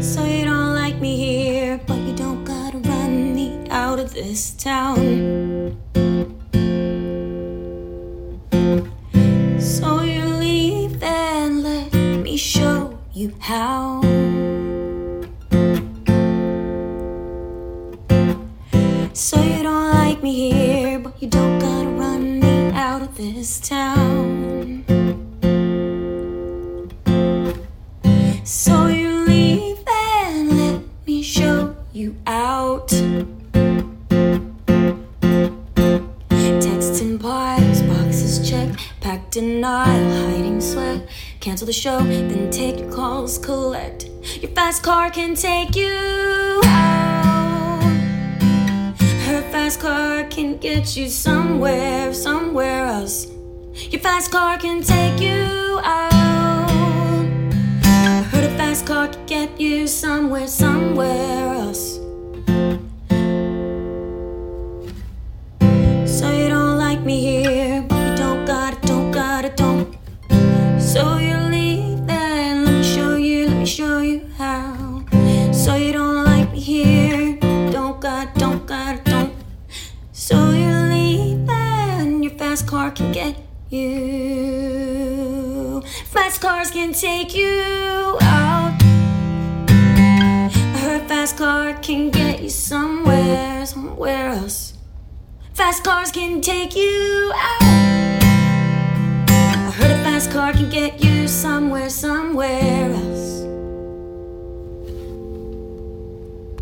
So you don't like me here, but you don't gotta run me out of this town. So you leave and let me show you how. So you don't like me here, but you don't gotta run me out of this town. Out. Texting pies, boxes checked, packed in aisle, hiding sweat. Cancel the show, then take your calls, collect. Your fast car can take you out. Her fast car can get you somewhere, somewhere else. Your fast car can take you out. I heard a fast car can get you somewhere, somewhere else. Car can get you. Fast cars can take you out. I heard fast car can get you somewhere, somewhere else. Fast cars can take you out. I heard a fast car can get you somewhere, somewhere else.